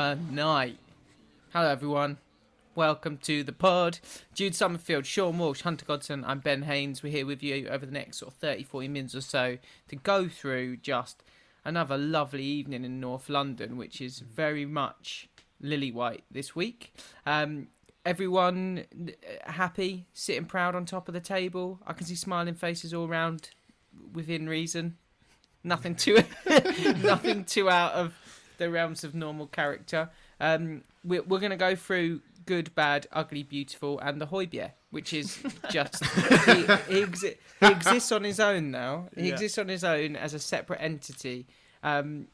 A night. Hello, everyone. Welcome to the pod. Jude Summerfield, Sean Walsh, Hunter Godson, I'm Ben Haynes. We're here with you over the next sort of 30, 40 minutes or so to go through just another lovely evening in North London, which is very much lily white this week. Um, everyone uh, happy, sitting proud on top of the table. I can see smiling faces all around within reason. Nothing too, nothing too out of the realms of normal character. Um, we're, we're going to go through good, bad, ugly, beautiful, and the Højbjerg, which is just he, he, exi- he exists on his own now. He Yeah. exists on his own as a separate entity. Um,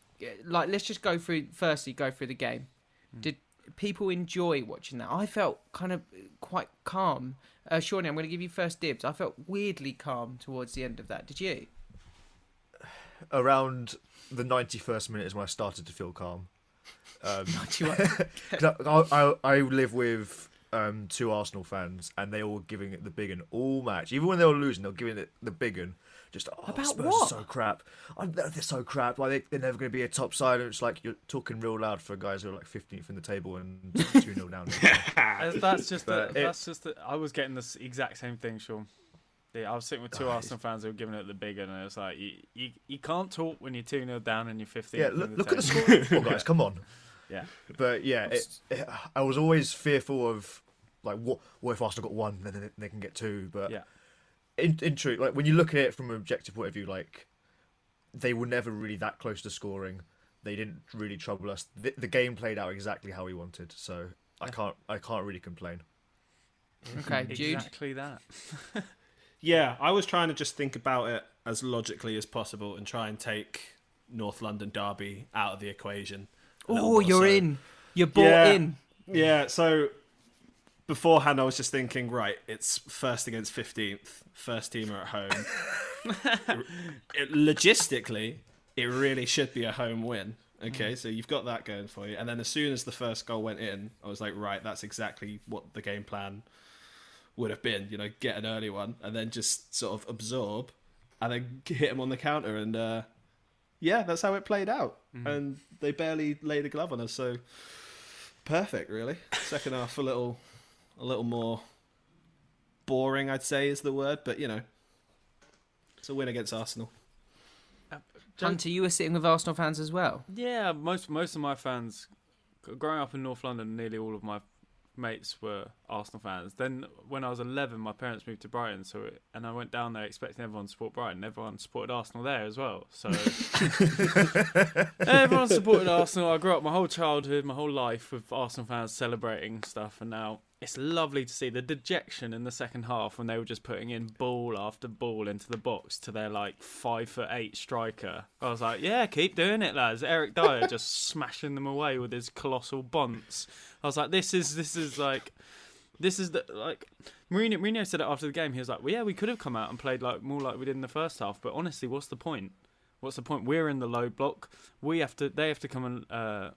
like, let's just go through. Firstly, go through the game. Did people enjoy watching that? I felt kind of quite calm. Uh, Shawnee, I'm going to give you first dibs. I felt weirdly calm towards the end of that. Did you? around the 91st minute is when I started to feel calm. Um, I, I, I live with um, two Arsenal fans, and they all were giving it the big un all match. Even when they were losing, they were giving it the big un. Just oh, About Spurs what? are so crap. I'm, they're they're so crap. Like they, they're never going to be a top side. And it's like you're talking real loud for guys who are like 15th in the table and two 0 down. That's just But the, it- that's just the, I was getting this exact same thing, Sean. Yeah, I was sitting with two Oh, Arsenal fans who were giving it the big one, and was like you, you, you can't talk when you're two 0 down and you're 15. yeah, look, look at the score, oh, guys. Come on. Yeah, But yeah, it, it, I was always fearful of like what what if Arsenal got one, then they, they can get two. But yeah, in, in truth, like when you look at it from an objective point of view, like they were never really that close to scoring. They didn't really trouble us. The, the game played out exactly how we wanted, so I can't I can't really complain. Okay, Jude. exactly that. Yeah, I was trying to just think about it as logically as possible and try and take North London Derby out of the equation. Oh, you're So- in. You're bought Yeah. in. Yeah, so beforehand I was just thinking, right, it's first against 15th, first teamer at home. it, it- logistically, it really should be a home win. Okay, mm. so you've got that going for you. And then as soon as the first goal went in, I was like, right, that's exactly what the game plan would have been. You know, get an early one and then just sort of absorb and then hit him on the counter. And uh, yeah, that's how it played out. And they barely laid a glove on us. So perfect, really. Second half a little, a little more boring, I'd say is the word. But you know, it's a win against Arsenal. Hunter, you were sitting with Arsenal fans as well. Yeah, most most of my fans, growing up in North London, nearly all of my mates were Arsenal fans. Then when I was 11, my parents moved to Brighton, so it, and I went down there expecting everyone to support Brighton. Everyone supported Arsenal there as well. So everyone supported Arsenal. I grew up my whole childhood, my whole life with Arsenal fans celebrating stuff, and now it's lovely to see the dejection in the second half when they were just putting in ball after ball into the box to their like five foot eight striker. I was like, yeah, keep doing it, lads. Eric Dier just smashing them away with his colossal bunts. I was like, this is this is like This is the like Mourinho. Mourinho said it after the game. He was like, "Well, yeah, we could have come out and played like more like we did in the first half, but honestly, what's the point? What's the point? We're in the low block. We have to. They have to come and uh,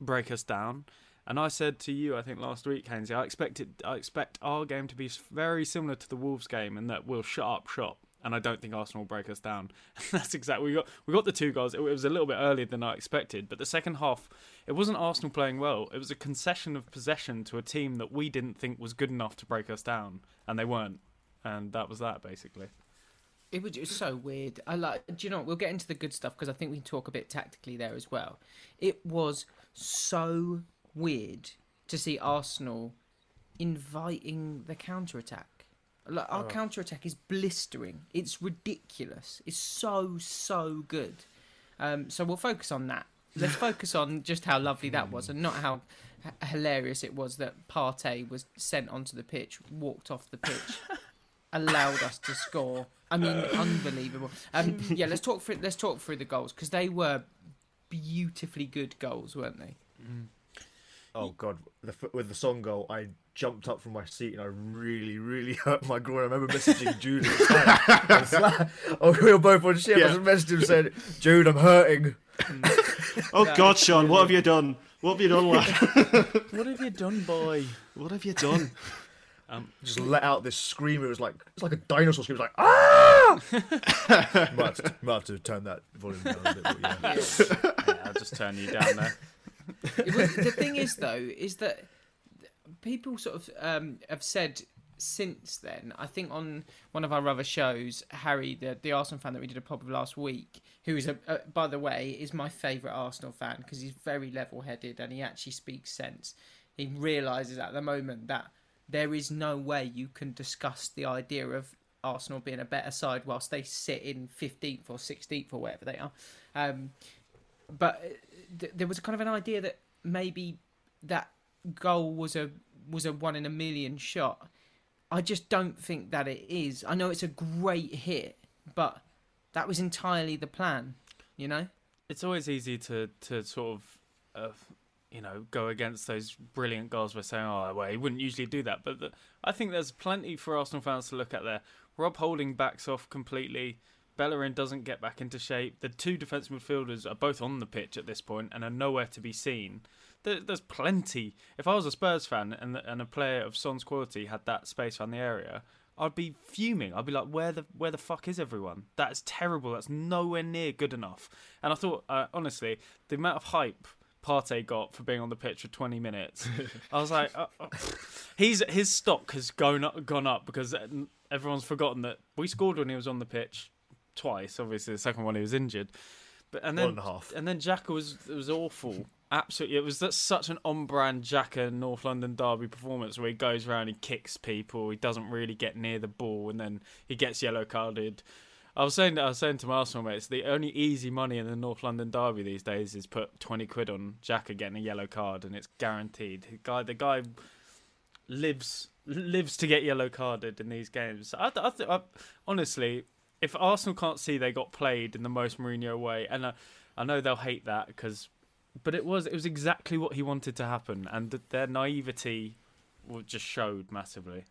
break us down." And I said to you, I think last week, Hainsey, I expect it. I expect our game to be very similar to the Wolves game, and that we'll shut up shop. And I don't think Arsenal will break us down. That's exactly we got. We got the two goals. It, was a little bit earlier than I expected, but the second half, it wasn't Arsenal playing well. It was a concession of possession to a team that we didn't think was good enough to break us down, and they weren't. And that was that basically. It was just so weird. I like. Do you know? We'll get into the good stuff because I think we can talk a bit tactically there as well. It was so weird to see Arsenal inviting the counter attack. Like our Oh. counter attack is blistering. It's ridiculous. It's so so good. Um, so we'll focus on that. Let's focus on just how lovely that was, and not how h- hilarious it was that Partey was sent onto the pitch, walked off the pitch, allowed us to score. I mean, unbelievable. Um, yeah, let's talk through. Let's talk through the goals because they were beautifully good goals, weren't they? Oh god, the, with the Son goal, I jumped up from my seat and I really, really hurt my groin. I remember messaging Jude at the time. Like- oh, we were both on ship. I just messaged him saying, "Jude, I'm hurting." Oh God, Sean, what have you done? What have you done, lad? What have you done, boy? what have you done? Just let out this scream. It was like it's like a dinosaur scream. It was like ah! might, have to, might have to turn that volume down a bit. But yeah. Yeah, I'll just turn you down there. Was, the thing is, though, is that people sort of um, have said since then. I think on one of our other shows, Harry, the the Arsenal fan that we did a pod with last week, who is a, by the way, is my favourite Arsenal fan because he's very level headed and he actually speaks sense. He realizes at the moment that there is no way you can discuss the idea of Arsenal being a better side whilst they sit in 15th or 16th or wherever they are. Um, but uh, th- there was kind of an idea that maybe that goal was a was a one in a million shot. I just don't think that it is. I know it's a great hit, but that was entirely the plan. You know. it's always easy to to sort of uh, you know go against those brilliant goals by saying oh well he wouldn't usually do that but the, I think there's plenty for Arsenal fans to look at there Rob Holding backs off completely Bellerin doesn't get back into shape the two defensive midfielders are both on the pitch at this point and are nowhere to be seen there, there's plenty if I was a Spurs fan and and a player of Son's quality had that space around the area I'd be fuming. I'd be like, "Where the where the fuck is everyone? That's terrible. That's nowhere near good enough." And I thought, uh, honestly, the amount of hype Partey got for being on the pitch for 20 minutes, I was like, uh, uh, "He's his stock has gone up, gone up because everyone's forgotten that we scored when he was on the pitch twice. Obviously, the second one he was injured, but and then One and a half. and then Xhaka was it was awful. Absolutely, it was that's such an on-brand Xhaka North London derby performance where he goes around, he kicks people, he doesn't really get near the ball, and then he gets yellow carded. I was saying, I was saying to my Arsenal mates, the only easy money in the North London derby these days is put twenty quid on Xhaka getting a yellow card, and it's guaranteed. The guy, the guy lives lives to get yellow carded in these games. I, I, I, honestly, if Arsenal can't see they got played in the most Mourinho way, and I, I know they'll hate that because, but it was it was exactly what he wanted to happen, and th- their naivety just showed massively.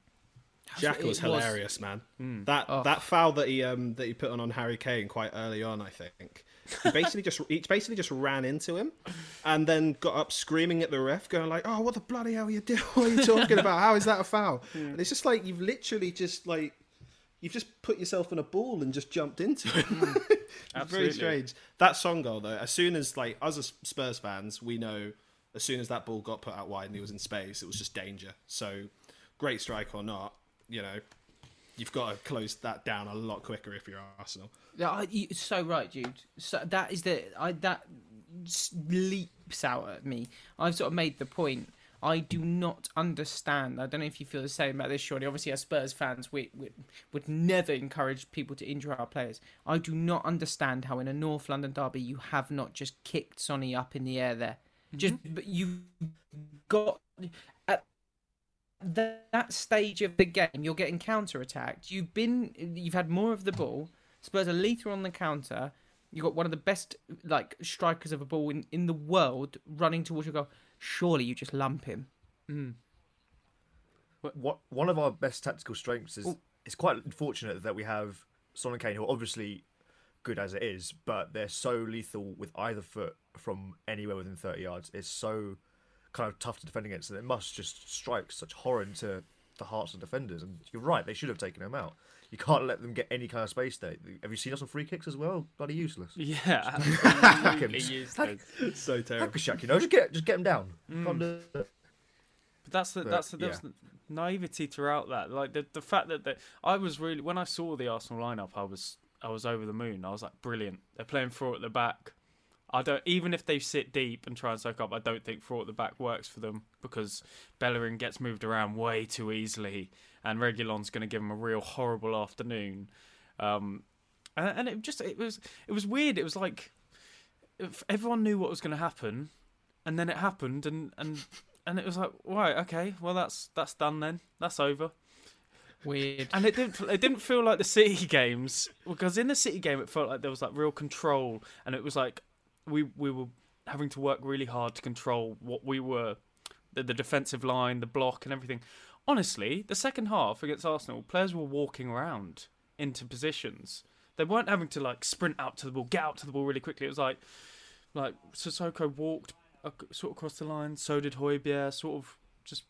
Jack was hilarious, man. That Oh. that foul that he um that he put on on Harry Kane quite early on, I think. He basically just he basically just ran into him, and then got up screaming at the ref, going like, "Oh, what the bloody hell are you doing? What are you talking about? How is that a foul?" And it's just like you've literally just like you've just put yourself in a ball and just jumped into it. Hmm. It's Very strange. That Son goal though, as soon as like us as Spurs fans, we know as soon as that ball got put out wide and he was in space, it was just danger. So great strike or not, you know, you've got to close that down a lot quicker if you're Arsenal. Yeah, I, you're so right, dude. So that is the I that leaps out at me. I've sort of made the point. I do not understand. I don't know if you feel the same about this, Shorty. Obviously, as Spurs fans, we, we would never encourage people to injure our players. I do not understand how in a North London derby you have not just kicked Sonny up in the air there. Mm-hmm. Just but you've got at that, that stage of the game, you're getting counter attacked. You've been, you've had more of the ball. Spurs are lethal on the counter. You've got one of the best like strikers of a ball in, in the world running towards your goal. Surely you just lump him. Hmm. what one of our best tactical strengths is it's quite unfortunate that we have Son and Kane, who are obviously good as it is, but they're so lethal with either foot from anywhere within 30 yards. It's so kind of tough to defend against, and it must just strike such horror into the hearts of defenders. And you're right, they should have taken him out. You can't let them get any kind of space there. Have you seen us on free kicks as well? Bloody useless. Yeah, absolutely useless. so terrible. Hackashak, you know, just get just get him down. Mm. Can't do it. But that's the But, that's the, yeah. the naivety throughout that. Like the the fact that the, I was really when I saw the Arsenal lineup, I was I was over the moon. I was like, brilliant. They're playing four at the back. I don't even if they sit deep and try and soak up. I don't think four at the back works for them because Bellerin gets moved around way too easily, and Reguilón's going to give him a real horrible afternoon. Um, and, and it just it was it was weird. It was like everyone knew what was going to happen, and then it happened, and and and it was like, right, okay, well that's that's done then. That's over. Weird. And it didn't it didn't feel like the City games because in the City game it felt like there was like real control, and it was like we we were having to work really hard to control what we were, the, the defensive line, the block, and everything. Honestly, the second half against Arsenal, players were walking around into positions. They weren't having to like sprint out to the ball, get out to the ball really quickly. It was like like Sissoko walked sort of across the line, so did Højbjerg, sort of just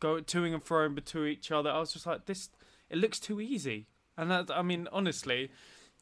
go toing and froing between each other. I was just like, this, it looks too easy. And that, I mean, honestly,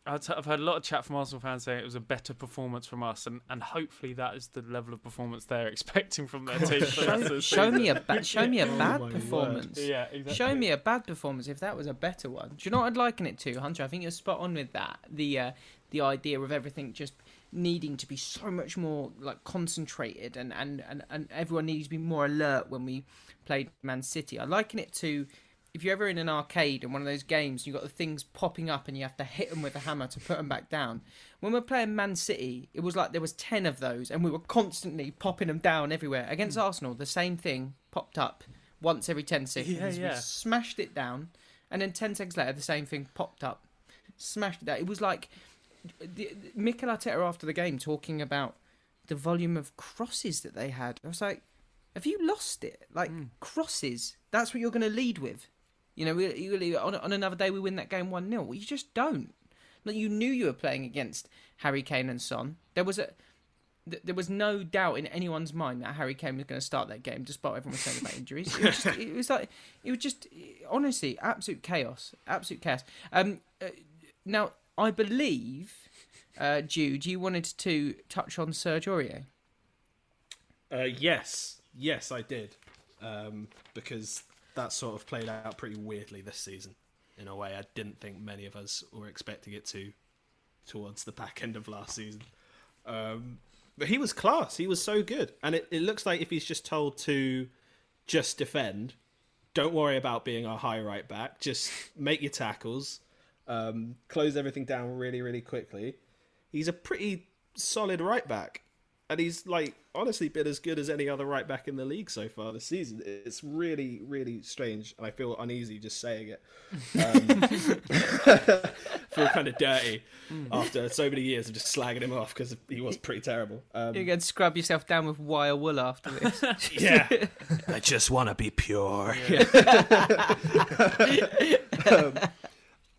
I've I've had a lot of chat from Arsenal fans saying it was a better performance from us, and, and hopefully that is the level of performance they're expecting from their team. for the rest of Show, show me a ba- show me a Oh bad word. performance. Yeah, exactly. Show me a bad performance if that was a better one. Do you know what I'd liken it to, Hunter? I think you're spot on with that. The uh, the idea of everything just needing to be so much more like concentrated and, and, and, and everyone needs to be more alert when we played Man City. I liken it to if you're ever in an arcade and one of those games, you've got the things popping up and you have to hit them with a hammer to put them back down. When we're playing Man City, it was like there was 10 of those and we were constantly popping them down everywhere. Against hmm. Arsenal, the same thing popped up once every 10 seconds. Yeah, yeah. We smashed it down and then 10 seconds later, the same thing popped up. Smashed it down. It was like the, Mikel Arteta after the game talking about the volume of crosses that they had. I was like, have you lost it? Like hmm. crosses, that's what you're going to lead with. You know, you, on, on another day we win that game one 0 You just don't. Like you knew you were playing against Harry Kane and Son. There was a th- there was no doubt in anyone's mind that Harry Kane was going to start that game, despite everyone saying about injuries. It was, just, it was like it was just honestly absolute chaos, absolute chaos. Um, uh, now I believe, uh, Jude, you wanted to touch on Serge Aurier. Uh, yes, yes, I did, um, because that sort of played out pretty weirdly this season, in a way I didn't think many of us were expecting it to, towards the back end of last season. Um, but he was class. He was so good, and it, it looks like if he's just told to just defend, don't worry about being a high right back. Just make your tackles, um, close everything down really, really quickly. He's a pretty solid right back, and he's like honestly been as good as any other right back in the league so far this season. It's really, really strange, and I feel uneasy just saying it. Um, feel kind of dirty after so many years of just slagging him off because he was pretty terrible. Um, You're going to scrub yourself down with wire wool after this. yeah, I just want to be pure. um,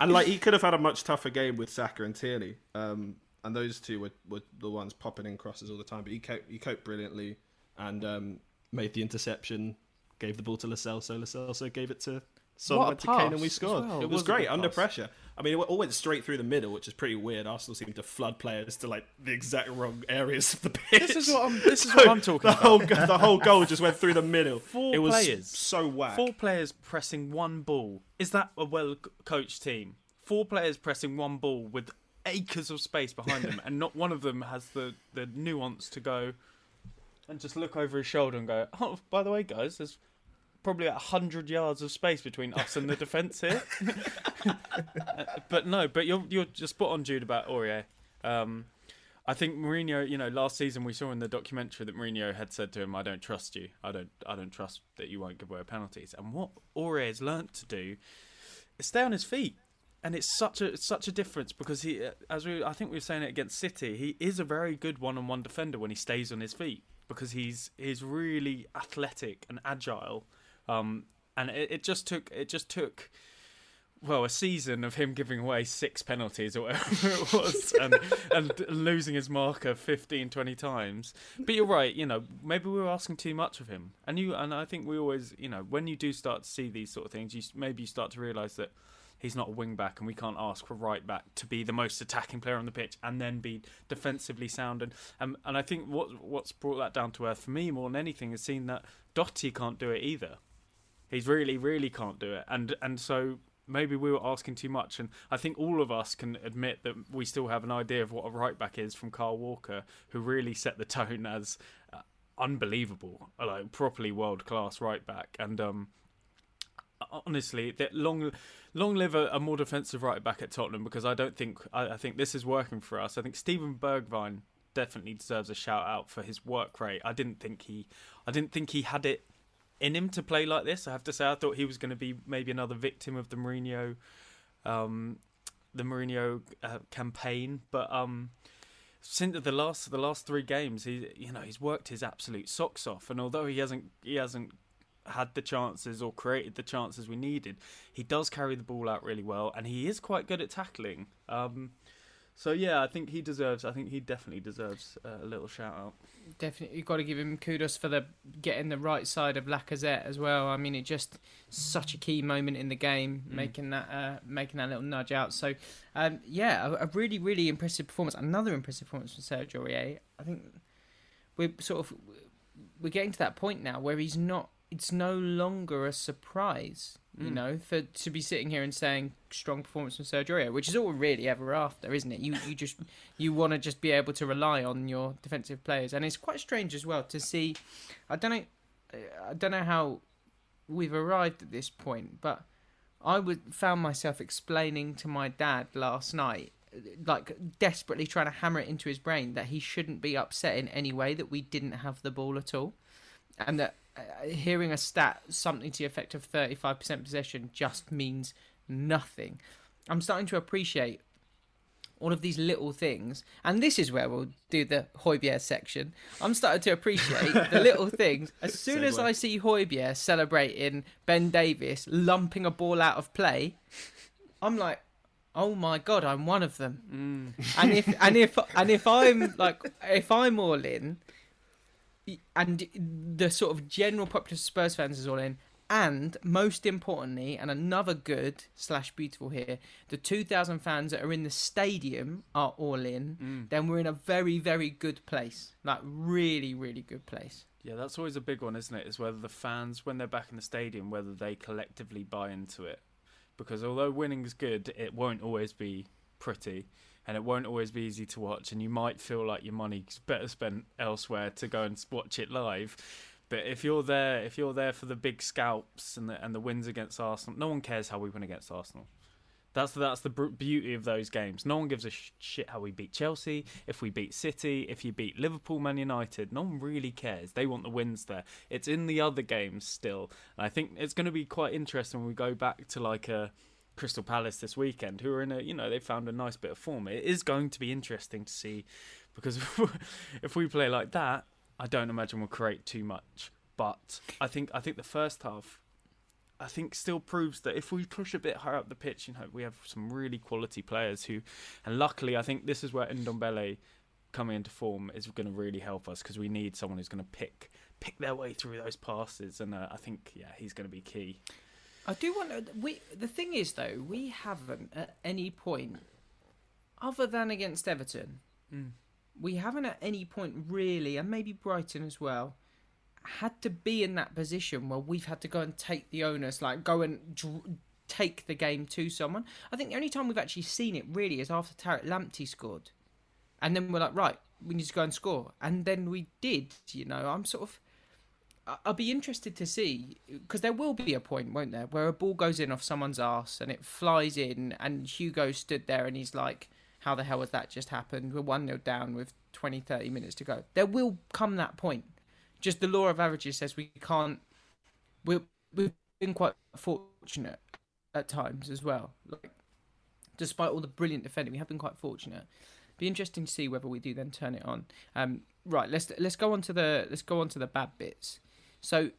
and like he could have had a much tougher game with Saka and Tierney, um, and those two were, were the ones popping in crosses all the time. But he coped, he coped brilliantly and um, made the interception, gave the ball to Lo Celso, so Lo Celso gave it to Son What went to Kane and we scored. well. It It was was great under pass. pressure. I mean, it all went straight through the middle, which is pretty weird. Arsenal seemed to flood players to like the exact wrong areas of the pitch. This is what I'm. This is what I'm talking the about. whole the whole goal just went through the middle. Four it was players. so whack. Four players pressing one ball. Is that a well coached team? Four players pressing one ball with acres of space behind them, and not one of them has the, the nuance to go and just look over his shoulder and go, oh, by the way, guys, there's probably a hundred yards of space between us and the defence here. but no, but you're you're just spot on, Jude, about Aurier. Um, I think Mourinho, you know, last season we saw in the documentary that Mourinho had said to him, "I don't trust you. I don't. I don't trust that you won't give away penalties." And what Aurier has learnt to do is stay on his feet, and it's such a it's such a difference because he, as we, I think we were saying it against City, he is a very good one-on-one defender when he stays on his feet because he's he's really athletic and agile, um, and it, it just took it just took well, a season of him giving away six penalties or whatever it was and, and losing his marker 15, 20 times. But you're right, you know, maybe we were asking too much of him. And you and I think we always, you know, when you do start to see these sort of things, you maybe you start to realise that he's not a wing back and we can't ask for right back to be the most attacking player on the pitch and then be defensively sound and and, and I think what what's brought that down to earth for me more than anything is seeing that Doherty can't do it either. He's really, really can't do it. And and so maybe we were asking too much. And I think all of us can admit that we still have an idea of what a right back is from Kyle Walker, who really set the tone as uh, unbelievable, like properly world class right back. And um, honestly, that long, long live a, a, more defensive right back at Tottenham because I don't think I, I think this is working for us. I think Steven Bergwijn definitely deserves a shout out for his work rate. I didn't think he, I didn't think he had it in him to play like this. I have to say, I thought he was going to be maybe another victim of the Mourinho, um, the Mourinho uh, campaign. But um, since the last the last three games, he you know he's worked his absolute socks off. And although he hasn't he hasn't had the chances or created the chances we needed, he does carry the ball out really well, and he is quite good at tackling. Um, so yeah, I think he deserves. I think he definitely deserves a little shout out. Definitely, you've got to give him kudos for the getting the right side of Lacazette as well. I mean, it just such a key moment in the game, mm. making that uh, making that little nudge out. So, um, yeah, a, a, really really impressive performance. Another impressive performance from Sergio Aurier. I think we're sort of we're getting to that point now where he's not. It's no longer a surprise you mm. know, for to be sitting here and saying strong performance from Sergio, which is all we're really ever after, isn't it? You you just you want to just be able to rely on your defensive players, and it's quite strange as well to see. I don't know, I don't know how we've arrived at this point, but I would found myself explaining to my dad last night, like desperately trying to hammer it into his brain that he shouldn't be upset in any way that we didn't have the ball at all, and that hearing a stat something to the effect of 35% possession just means nothing. I'm starting to appreciate all of these little things, and this is where we'll do the Højbjerg section. I'm starting to appreciate the little things. As soon as I see Højbjerg celebrating Ben Davies lumping a ball out of play, I'm like, oh my god, I'm one of them. Mm. And if and if and if I'm like if I'm all in, and the sort of general popular Spurs fans is all in. And most importantly, and another good slash beautiful here, the 2,000 fans that are in the stadium are all in. Mm. Then we're in a very, very good place. Like, really, really good place. Yeah, that's always a big one, isn't it? Is whether the fans, when they're back in the stadium, whether they collectively buy into it. Because although winning's good, it won't always be pretty and it won't always be easy to watch, and you might feel like your money's better spent elsewhere to go and watch it live. But if you're there, if you're there for the big scalps and the and the wins against Arsenal, no one cares how we win against Arsenal. That's that's the beauty of those games. No one gives a shit how we beat Chelsea, if we beat City, if you beat Liverpool, Man United. No one really cares. They want the wins there. It's in the other games still. And I think it's going to be quite interesting when we go back to like a Crystal Palace this weekend, who are in a you know they found a nice bit of form. It is going to be interesting to see because if we play like that, I don't imagine we'll create too much. But I think I think the first half, I think still proves that if we push a bit higher up the pitch, you know, we have some really quality players who, and luckily I think this is where Ndombele coming into form is going to really help us because we need someone who's going to pick pick their way through those passes, and uh, I think yeah he's going to be key. I do want to. We the thing is though, we haven't at any point, other than against Everton, mm. we haven't at any point really, and maybe Brighton as well, had to be in that position where we've had to go and take the onus, like go and dr- take the game to someone. I think the only time we've actually seen it really is after Tariq Lamptey scored, and then we're like, right, we need to go and score, and then we did. You know, I'm sort of I'll be interested to see because there will be a point, won't there, where a ball goes in off someone's ass and it flies in, and Hugo stood there and he's like, "How the hell has that just happened? We're one 0 down with 20, 30 minutes to go." There will come that point. Just the law of averages says we can't. We're, we've been quite fortunate at times as well. Like, despite all the brilliant defending, we have been quite fortunate. Be interesting to see whether we do then turn it on. Um, right, let's let's go on to the let's go on to the bad bits. So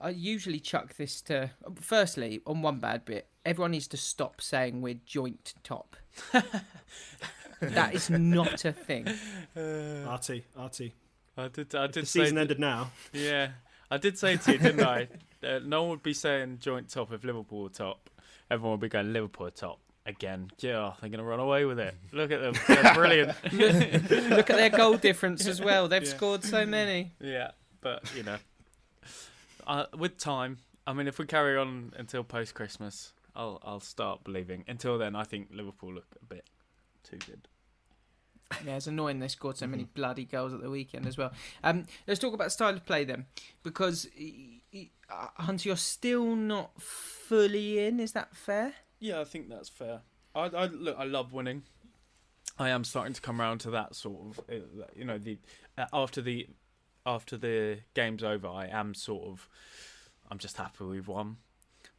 I usually chuck this to. Firstly, on one bad bit, everyone needs to stop saying we're joint top. that is not a thing. Artie, Artie. I did. I The did say. season ended now. Yeah, I did say to you, didn't I? Uh, no one would be saying joint top if Liverpool were top. Everyone would be going Liverpool top again. Yeah, they're going to run away with it. Look at them. They're brilliant. Look at their goal difference as well. They've scored so many. yeah, but you know, uh, with time. I mean, if we carry on until post Christmas, I'll I'll start believing. Until then, I think Liverpool look a bit too good. Yeah, it's annoying they scored so many bloody goals at the weekend as well. Um, let's talk about style of play then, because y- y- uh, Hunter, you're still not fully in. Is that fair? Yeah, I think that's fair. I, I look. I love winning. I am starting to come around to that sort of, uh, you know, the uh, after the after the game's over, I am sort of, I'm just happy we've won.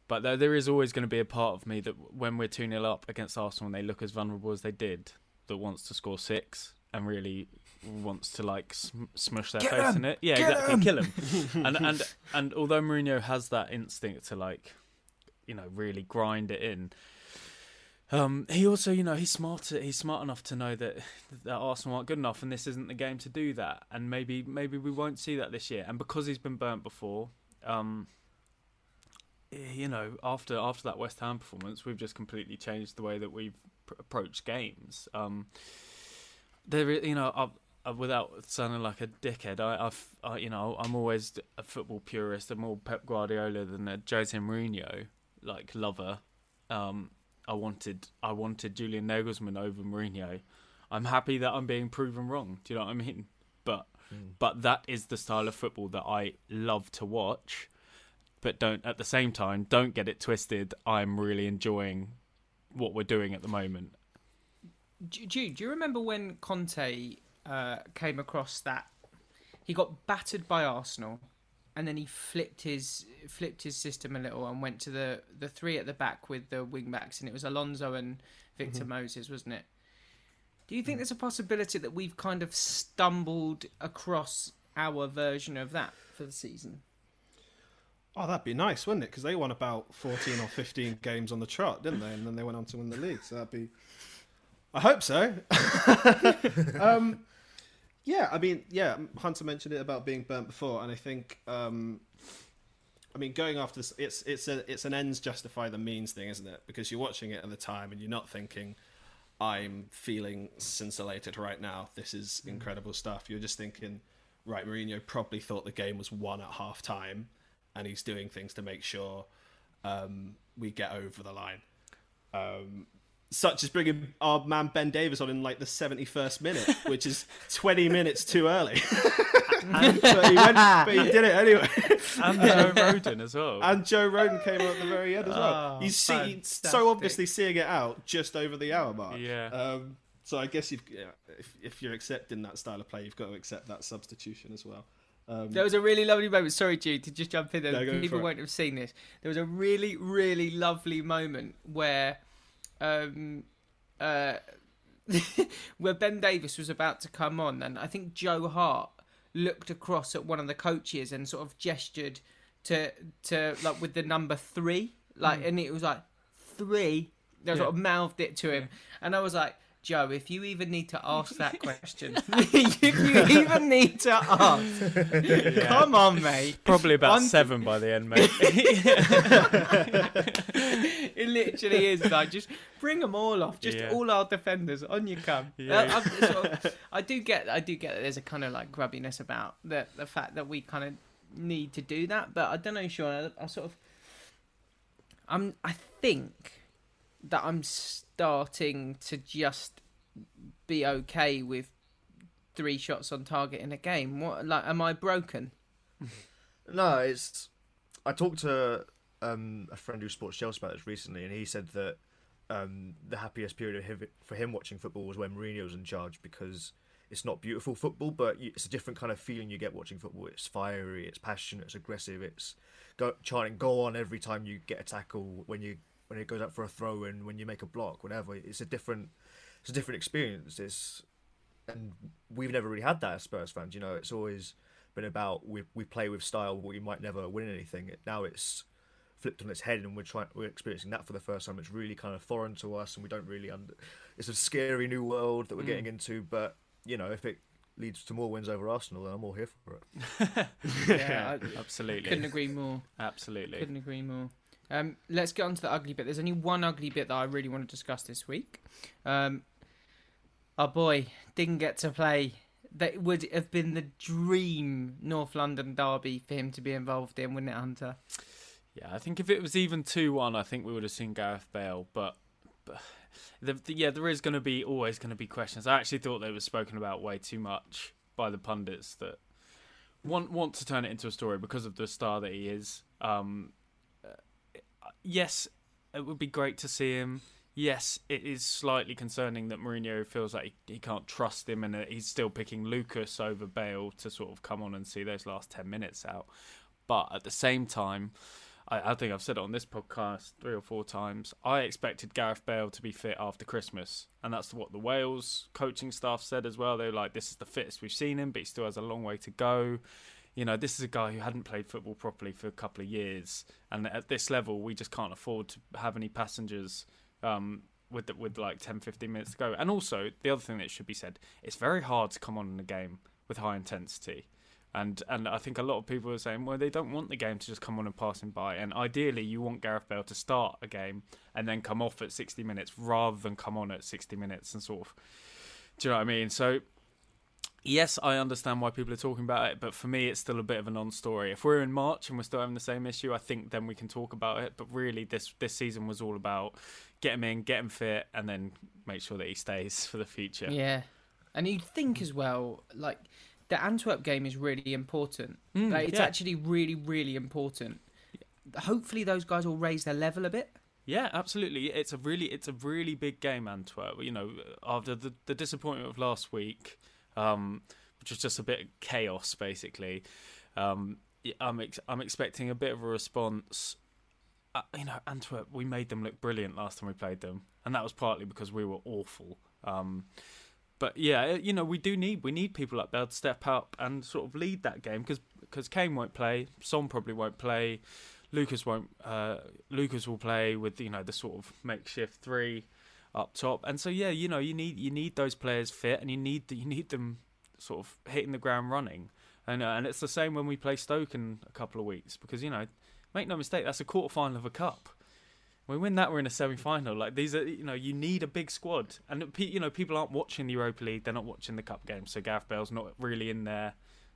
But there, there is always going to be a part of me that when we're 2 0 up against Arsenal and they look as vulnerable as they did, that wants to score six and really wants to like sm- smush their face in it. Yeah, exactly. Kill him. and and and although Mourinho has that instinct to like, you know, really grind it in. Um, he also, you know, he's smart. He's smart enough to know that that Arsenal aren't good enough, and this isn't the game to do that. And maybe, maybe we won't see that this year. And because he's been burnt before, um, you know, after after that West Ham performance, we've just completely changed the way that we've pr- approached games. Um, there, you know, I, I, without sounding like a dickhead, I, I've, I, you know, I'm always a football purist. I'm more Pep Guardiola than a Jose Mourinho like lover. Um, I wanted, I wanted Julian Nagelsmann over Mourinho. I'm happy that I'm being proven wrong. Do you know what I mean? But, but that is the style of football that I love to watch but don't at the same time don't get it twisted i'm really enjoying what we're doing at the moment Ju- Jude, do you remember when Conte uh, came across that? He got battered by Arsenal, and then he flipped his flipped his system a little and went to the the three at the back with the wing backs, and it was Alonso and Victor Moses, wasn't it? Do you think there's a possibility that we've kind of stumbled across our version of that for the season? Oh, that'd be nice, wouldn't it? Because they won about 14 or 15 games on the trot, didn't they? And then they went on to win the league. So that'd be. I hope so. um, yeah, I mean, yeah, Hunter mentioned it about being burnt before, and I think, um, I mean, going after this, it's it's a it's an ends justify the means thing, isn't it? Because you're watching it at the time, and you're not thinking, I'm feeling scintillated right now. This is incredible stuff. You're just thinking, right, Mourinho probably thought the game was won at half time, and he's doing things to make sure um, we get over the line. Um, such as bringing our man Ben Davies on in like the 71st minute, which is 20 minutes too early. but, he went, but he did it anyway. and Joe Rodon as well And Joe Rodon came on at the very end as well. Oh, you see, fantastic. so obviously seeing it out just over the hour mark. Yeah. Um, so I guess you've, yeah, if, if you're accepting that style of play, you've got to accept that substitution as well. Um, There was a really lovely moment. Sorry, Jude, to just jump in there. No, People won't have seen this. There was a really, really lovely moment where, um, uh, where Ben Davies was about to come on, and I think Joe Hart looked across at one of the coaches and sort of gestured to to like with the number three, like, Hmm. and it was like three. They sort of mouthed it to him, and I was like. Joe, if you even need to ask that question, if you even need to ask, come on, mate. probably about One- seven by the end mate it literally is like just bring them all off, just Yeah. all our defenders on you come. Yeah. Uh, I'm sort of- I do get, I do get that there's a kind of like grubbiness about the the fact that we kind of need to do that, but I don't know, Sean. I, I sort of, I'm, I think that I'm starting to just be okay with three shots on target in a game. What, like, am I broken? No, it's. I talked to um, a friend who sports Chelsea about this recently, and he said that um, the happiest period of him, for him watching football was when Mourinho was in charge because it's not beautiful football, but it's a different kind of feeling you get watching football. It's fiery, it's passionate, it's aggressive, it's go, chanting "go on" every time you get a tackle when you when it goes out for a throw and when you make a block, whatever. It's a different it's a different experience. It's and we've never really had that as Spurs fans. You know, it's always been about we we play with style, but we might never win anything. Now it's flipped on its head, and we're trying we're experiencing that for the first time. It's really kind of foreign to us, and we don't really under. It's a scary new world that we're mm. getting into, but you know if it leads to more wins over Arsenal, then I'm all here for it. Yeah, I Absolutely. couldn't agree more. Absolutely. Couldn't agree more. Um, let's get on to the ugly bit. There's only one ugly bit that I really want to discuss this week. Um, our boy didn't get to play. That would have been the dream North London derby for him to be involved in, wouldn't it, Hunter? Yeah, I think if it was even two one, I think we would have seen Gareth Bale. But, but the, the, yeah, there is going to be always going to be questions. I actually thought they were spoken about way too much by the pundits that want want to turn it into a story because of the star that he is. Um, yes, it would be great to see him. Yes, it is slightly concerning that Mourinho feels like he, he can't trust him and he's still picking Lucas over Bale to sort of come on and see those last 10 minutes out. But at the same time, I, I think I've said it on this podcast three or four times. I expected Gareth Bale to be fit after Christmas, and that's what the Wales coaching staff said as well. They were like, "This is the fittest we've seen him, but he still has a long way to go." You know, this is a guy who hadn't played football properly for a couple of years, and at this level, we just can't afford to have any passengers um, with the, with like 10, 15 minutes to go. And also, the other thing that should be said, it's very hard to come on in a game with high intensity. And and I think a lot of people are saying, well, they don't want the game to just come on and passing by. And ideally, you want Gareth Bale to start a game and then come off at 60 minutes rather than come on at 60 minutes and sort of. Do you know what I mean? So, yes, I understand why people are talking about it, but for me, it's still a bit of a non-story. If we're in March and we're still having the same issue, I think then we can talk about it. But really, this this season was all about get him in, get him fit, and then make sure that he stays for the future. Yeah. And you'd think as well, like, the Antwerp game is really important. Mm, like, it's yeah. actually really, really important. Hopefully, those guys will raise their level a bit. Yeah, absolutely. It's a really it's a really big game, Antwerp. You know, after the the disappointment of last week, um, which was just a bit of chaos, basically. Um, I'm ex- I'm expecting a bit of a response. Uh, you know, Antwerp, we made them look brilliant last time we played them, and that was partly because we were awful. Um, but yeah, you know, we do need we need people up there to step up and sort of lead that game because because Kane won't play, Son probably won't play, Lucas won't. Uh, Lucas will play with you know the sort of makeshift three up top, and so yeah, you know you need you need those players fit, and you need you need them sort of hitting the ground running, and uh, and it's the same when we play Stoke in a couple of weeks because you know make no mistake that's a quarter final of a cup. We win that, we're in a semi-final. Like these are, you know, you need a big squad, and you know people aren't watching the Europa League; they're not watching the cup games. So Gareth Bale's not really in there,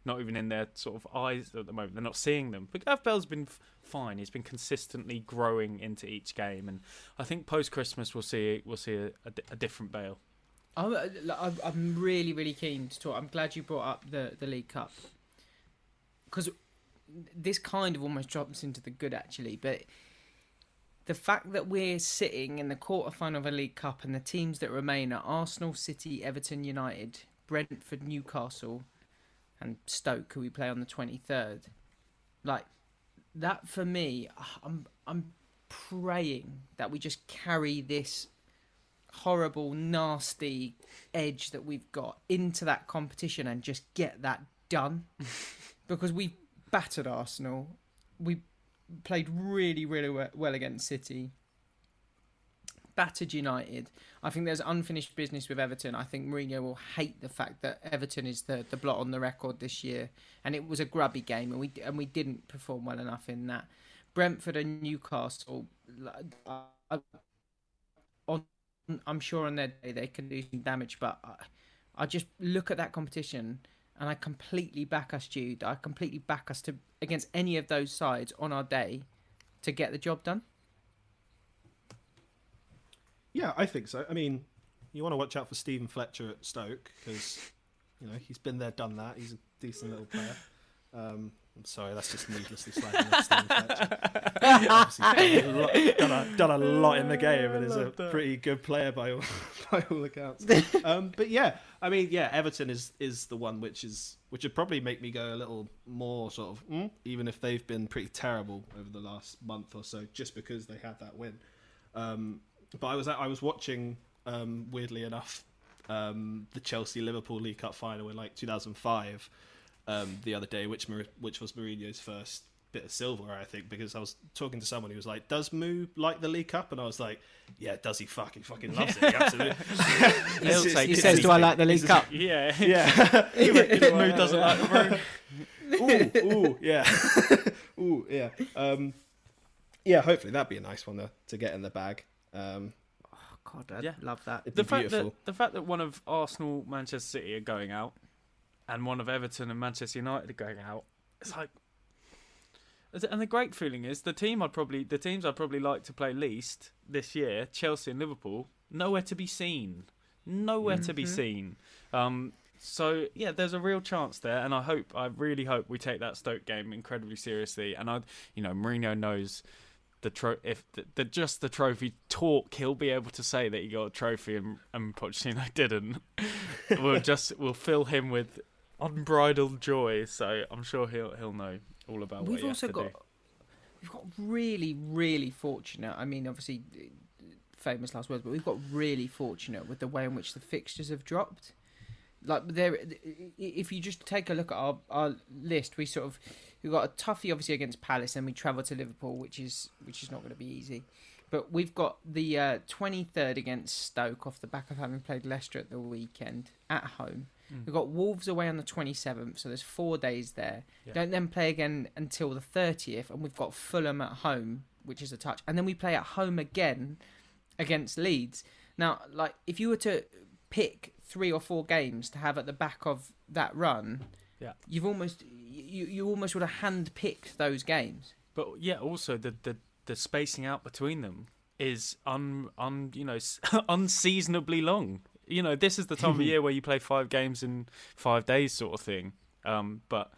not even in their sort of eyes at the moment. They're not seeing them. But Gareth Bale's been fine. He's been consistently growing into each game, and I think post Christmas we'll see we'll see a, a a different Bale. I'm, uh, I'm- I'm really, really keen to talk. I'm glad you brought up the, the League Cup because this kind of almost drops into the good, actually. But the fact that we're sitting in the quarterfinal of a League Cup and the teams that remain are Arsenal, City, Everton, United, Brentford, Newcastle, and Stoke, who we play on the 23rd. Like that for me, ah, I'm I'm praying that we just carry this horrible, nasty edge that we've got into that competition and just get that done. because we battered Arsenal. We played really, really well against City. Battered United. I think there's unfinished business with Everton. I think Mourinho will hate the fact that Everton is the, the blot on the record this year, and it was a grubby game, and we and we didn't perform well enough in that. Brentford and Newcastle, on I'm sure on their day they can do some damage, but I, I just look at that competition and I completely back us, Jude. I completely back us to against any of those sides on our day to get the job done. Yeah, I think so. I mean, you want to watch out for Steven Fletcher at Stoke because you know he's been there, done that. He's a decent little player. Um, I'm sorry, that's just needlessly slagging off Steven Fletcher. Done a, lot, done, a, done a lot in the game and is a pretty good player by all, by all accounts. Um, but yeah, I mean, yeah, Everton is is the one which is which would probably make me go a little more sort of, mm, even if they've been pretty terrible over the last month or so, just because they had that win. Um, but I was I was watching um, weirdly enough um, the Chelsea Liverpool League Cup final in like 2005, um, the other day, which which was Mourinho's first bit of silver, I think, because I was talking to someone who was like, "Does Moo like the League Cup?" And I was like, "Yeah, does he fucking fucking loves it? He absolutely." He'll It's- say, He says, it's- "Do I like the League Cup?" Yeah, Yeah. Moo doesn't like the room. ooh, ooh, yeah, ooh, yeah. Um, yeah, hopefully that'd be a nice one to, to get in the bag. Um, God, I Yeah. love that. it'd the be fact beautiful. that the fact that one of Arsenal, Manchester City are going out, and one of Everton and Manchester United are going out, it's like. And the great feeling is the team I'd probably the teams I'd probably like to play least this year, Chelsea and Liverpool, nowhere to be seen, nowhere to be seen. Um, so yeah, there's a real chance there, and I hope, I really hope we take that Stoke game incredibly seriously. And I, you know, Mourinho knows the tro- if the, the just the trophy talk, he'll be able to say that he got a trophy and and Pochettino didn't. we'll just we'll fill him with unbridled joy. So I'm sure he'll he'll know all about what We've also got do. we've got really really fortunate. I mean, obviously, famous last words, but we've got really fortunate with the way in which the fixtures have dropped. Like there, if you just take a look at our, our list, we sort of we've got a toughie obviously against Palace, and we travel to Liverpool, which is which is not going to be easy. But we've got the twenty third against Stoke off the back of having played Leicester at the weekend at home. Mm. We've got Wolves away on the twenty seventh, so there's four days there. Yeah. Don't then play again until the thirtieth, and we've got Fulham at home, which is a touch, and then we play at home again against Leeds. Now, like if you were to pick three or four games to have at the back of that run, Yeah. you've almost you you almost would have handpicked those games. But yeah, also the the the spacing out between them is un un you know unseasonably long. You know, this is the time of year where you play five games in five days, sort of thing. Um, but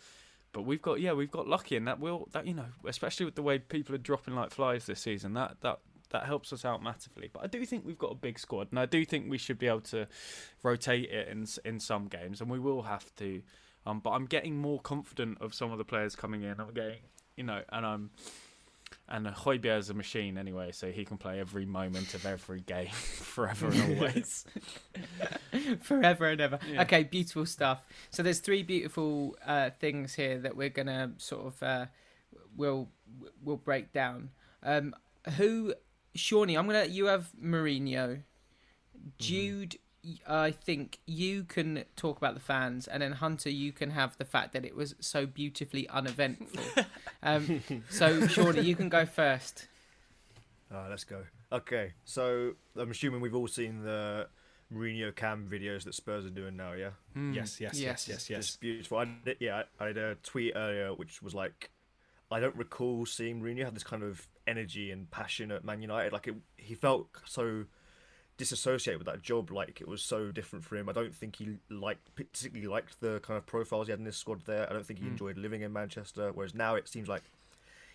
but we've got yeah, we've got lucky in that will that you know, especially with the way people are dropping like flies this season. That that that helps us out massively. But I do think we've got a big squad, and I do think we should be able to rotate it in in some games, and we will have to. Um, but I'm getting more confident of some of the players coming in. I'm getting, you know, and I'm and Højbjerg is a machine anyway, so he can play every moment of every game forever and always. forever and ever. Yeah. Okay, beautiful stuff. So there's three beautiful uh, things here that we're gonna sort of uh, will will break down. Um, who, Shawnee? I'm gonna you have Mourinho. Jude, y- I think you can talk about the fans, and then Hunter, you can have the fact that it was so beautifully uneventful. um, so Shawnee, you can go first. Ah, let's go. Okay, so I'm assuming we've all seen the Mourinho cam videos that Spurs are doing now, yeah? Mm. Yes, yes, yes, Yes. yes, yes. Just beautiful. I did, yeah, I I had a tweet earlier which was like, I don't recall seeing Mourinho have this kind of energy and passion at Man United. Like it, he felt so disassociated with that job. Like it was so different for him. I don't think he liked particularly liked the kind of profiles he had in his squad there. I don't think he Mm. enjoyed living in Manchester. Whereas now it seems like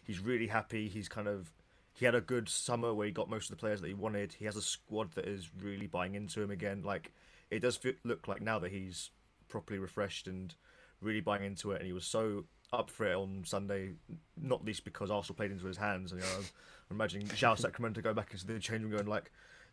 he's really happy. He's kind of he had a good summer where he got most of the players that he wanted. He has a squad that is really buying into him again. Like it does feel, look like now that he's properly refreshed and really buying into it. And he was so up for it on Sunday, not least because Arsenal played into his hands. And you know, I'm imagining João Sacramento go back into the change room going like,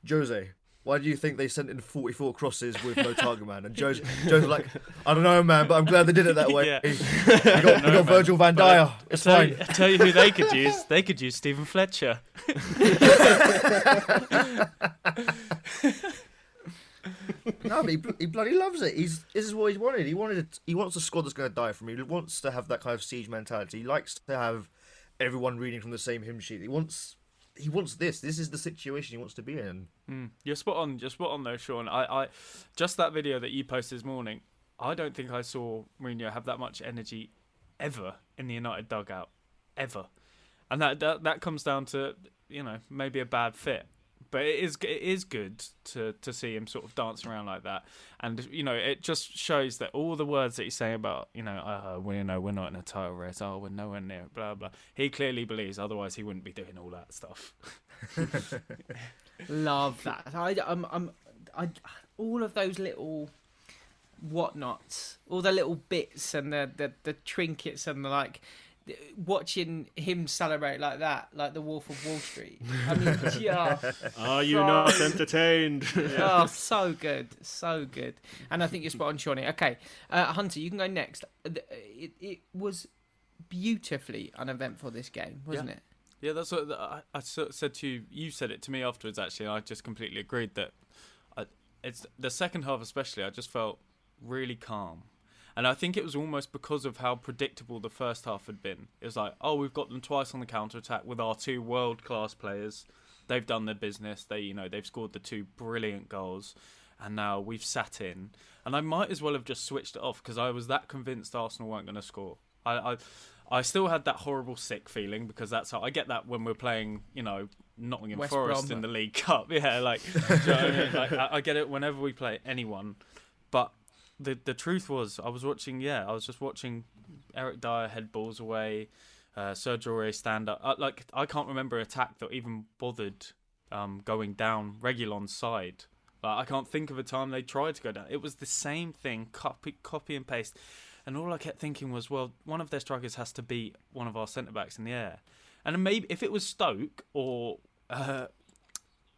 Jose. Why do you think they sent in 44 crosses with no target man? And Joe's, Joe's like, I don't know, man, but I'm glad they did it that way. Yeah. We got, we got Virgil van uh, Dijk. It's tell, fine. you, tell you who they could use. They could use Steven Fletcher. No, but he, he bloody loves it. He's this is what he wanted. He wanted it, he wants a squad that's going to die for him. He wants to have that kind of siege mentality. He likes to have everyone reading from the same hymn sheet. He wants he wants this. This is the situation he wants to be in. Mm. You're spot on. You're spot on though, Sean. I, I, just that video that you posted this morning. I don't think I saw Mourinho have that much energy ever in the United dugout, ever, and that that, that comes down to you know maybe a bad fit. But it is it is good to, to see him sort of dance around like that, and you know it just shows that all the words that he's saying about you know uh, we you know we're not in a title race, oh we're nowhere near, blah blah. He clearly believes, otherwise he wouldn't be doing all that stuff. Love that. I, I'm, I'm, I, all of those little whatnots, all the little bits and the, the, the trinkets and the like. Watching him celebrate like that, like the Wolf of Wall Street. I mean, yeah, Are you So- not entertained? oh, so good, so good. And I think you're spot on, Shawnee. Okay, uh, Hunter, you can go next. Uh, It, it was beautifully uneventful this game, wasn't Yeah. it? Yeah, that's what I, I said to you. You said it to me afterwards. Actually, and I just completely agreed that I, it's the second half, especially. I just felt really calm, and I think it was almost because of how predictable the first half had been. It was like, oh, we've got them twice on the counter attack with our two world class players. They've done their business. They, you know, they've scored the two brilliant goals, and now we've sat in. And I might as well have just switched it off because I was that convinced Arsenal weren't going to score. I, I I still had that horrible sick feeling because that's how I get that when we're playing, you know, Nottingham West Forest Brom. in the League Cup. Yeah, like, you know I, mean? like I, I get it whenever we play anyone. The the truth was, I was watching. Yeah, I was just watching Eric Dier head balls away, uh, Sergio Aurier stand up. Uh, like I can't remember an attack that even bothered um, going down Reguilón's side. Like, I can't think of a time they tried to go down. It was the same thing, copy, copy and paste. And all I kept thinking was, well, one of their strikers has to beat one of our centre backs in the air. And maybe if it was Stoke or uh,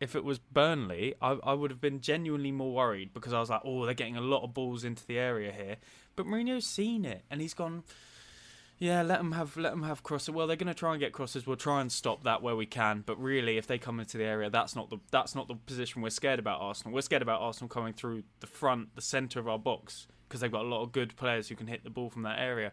if it was Burnley, I, I would have been genuinely more worried because I was like, oh, they're getting a lot of balls into the area here. But Mourinho's seen it and he's gone, yeah, let them have let them have crosses. Well, they're going to try and get crosses. We'll try and stop that where we can. But really, if they come into the area, that's not the that's not the position we're scared about. Arsenal. We're scared about Arsenal coming through the front, the centre of our box because they've got a lot of good players who can hit the ball from that area.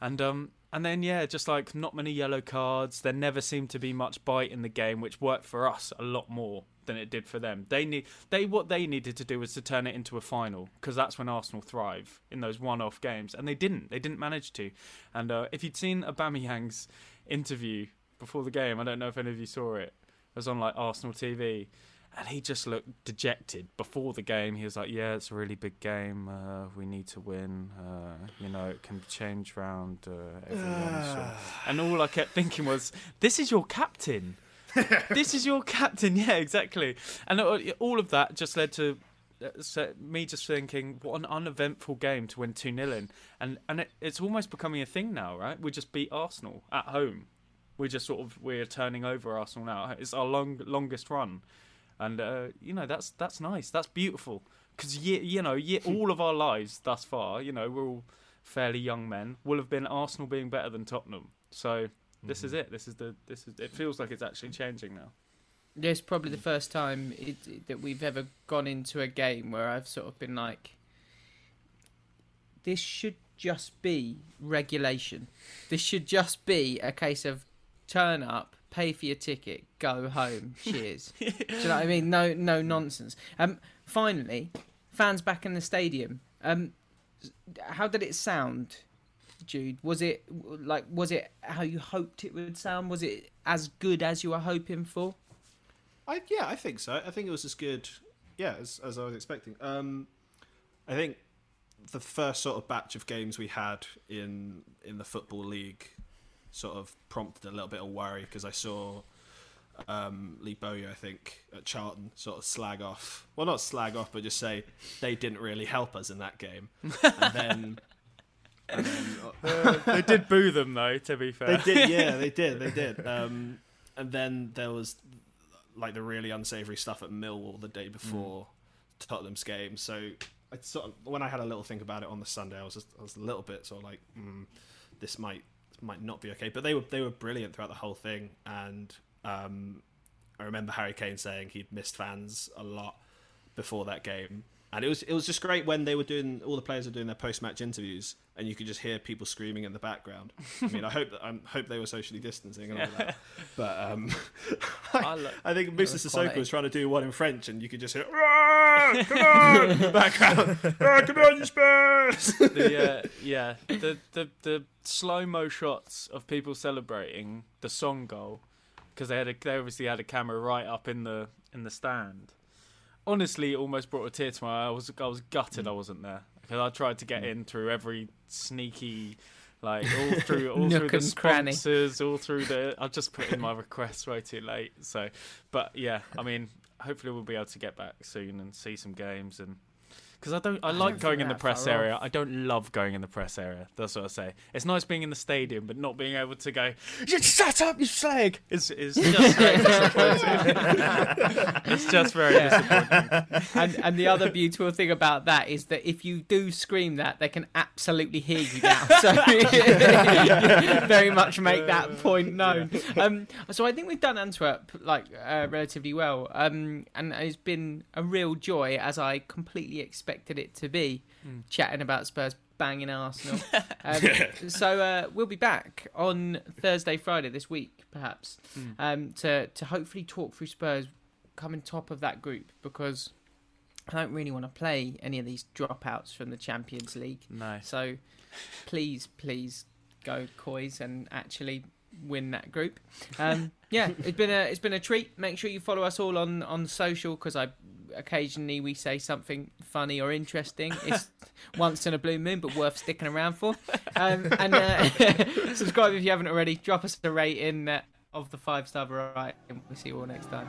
And um and then yeah, just like not many yellow cards. There never seemed to be much bite in the game, which worked for us a lot more than it did for them. They need they what they needed to do was to turn it into a final because that's when Arsenal thrive in those one-off games, and they didn't. They didn't manage to. And uh, if you'd seen Aubameyang's interview before the game, I don't know if any of you saw it. It was on like Arsenal TV. And he just looked dejected before the game. He was like, "Yeah, it's a really big game. Uh, we need to win. Uh, you know, it can change round uh. And all I kept thinking was, "This is your captain. this is your captain." Yeah, exactly. And all of that just led to uh, me just thinking, "What an uneventful game to win two 0 in." And and it, it's almost becoming a thing now, right? We just beat Arsenal at home. We're just sort of we're turning over Arsenal now. It's our long longest run and uh, you know that's that's nice. That's beautiful. Because you, you know you, all of our lives thus far you know we're all fairly young men will have been arsenal being better than tottenham. So this is it. This is the this is it feels like it's actually changing now. Yeah, It's probably the first time it, that we've ever gone into a game where I've sort of been like, this should just be regulation. This should just be a case of turn up, pay for your ticket, go home. Cheers. Do you know what I mean? No, no nonsense. Um, finally, fans back in the stadium. Um, how did it sound, Jude? Was it like was it how you hoped it would sound? Was it as good as you were hoping for? I yeah, I think so. I think it was as good, yeah, as, as I was expecting. Um, I think the first sort of batch of games we had in in the football league sort of prompted a little bit of worry because I saw um, Lee Bowyer, I think, at Charlton, sort of slag off. Well, not slag off, but just say they didn't really help us in that game. And then, and then they did boo them though to be fair they did, yeah, they did, they did. Um, and then there was like the really unsavory stuff at Millwall the day before Tottenham's game. So I sort of, when I had a little think about it on the Sunday, I was just, I was a little bit sort of like, mm, this might might not be okay. But they were they were brilliant throughout the whole thing, and um, I remember Harry Kane saying he'd missed fans a lot before that game. And it was it was just great when they were doing all the players were doing their post match interviews, and you could just hear people screaming in the background. I mean, I hope that I hope they were socially distancing and all that. But um, I, lo- I think Moussa Sissoko was trying to do one in French, and you could just hear "Ah, "Come on!" in the background. "Ah, come on, you Spurs! the uh, yeah the the the slow mo shots of people celebrating the Son goal because they had a, they obviously had a camera right up in the in the stand. Honestly, almost brought a tear to my eye. I was I was gutted mm. I wasn't there because I tried to get mm. in through every sneaky. Like all through all through the and cranny. all through the. I just put in my request way too late. So, but yeah, I mean, hopefully we'll be able to get back soon and see some games and because I don't. I, don't like going in the press far area. I don't love going in the press area. That's what I say. It's nice being in the stadium, but not being able to go. "You Shut up, you slag! It's, it's just very disappointing. it's just very disappointing. and and the other beautiful thing about that is that if you do scream that, they can absolutely hear you now. So very much make that point known. Um, so I think we've done Antwerp like uh, relatively well, um, and it's been a real joy as I completely expected it to be, chatting about Spurs banging Arsenal. Um, so uh, we'll be back on Thursday, Friday this week, perhaps, um, to to hopefully talk through Spurs coming top of that group because I don't really want to play any of these dropouts from the Champions League. No. So please, please go Coys and actually win that group. Um, yeah, it's been a it's been a treat. Make sure you follow us all on on social because I occasionally we say something funny or interesting. It's once in a blue moon, but worth sticking around for. Um, and uh, subscribe if you haven't already. Drop us a rating uh, of the five star variety, and we'll see you all next time.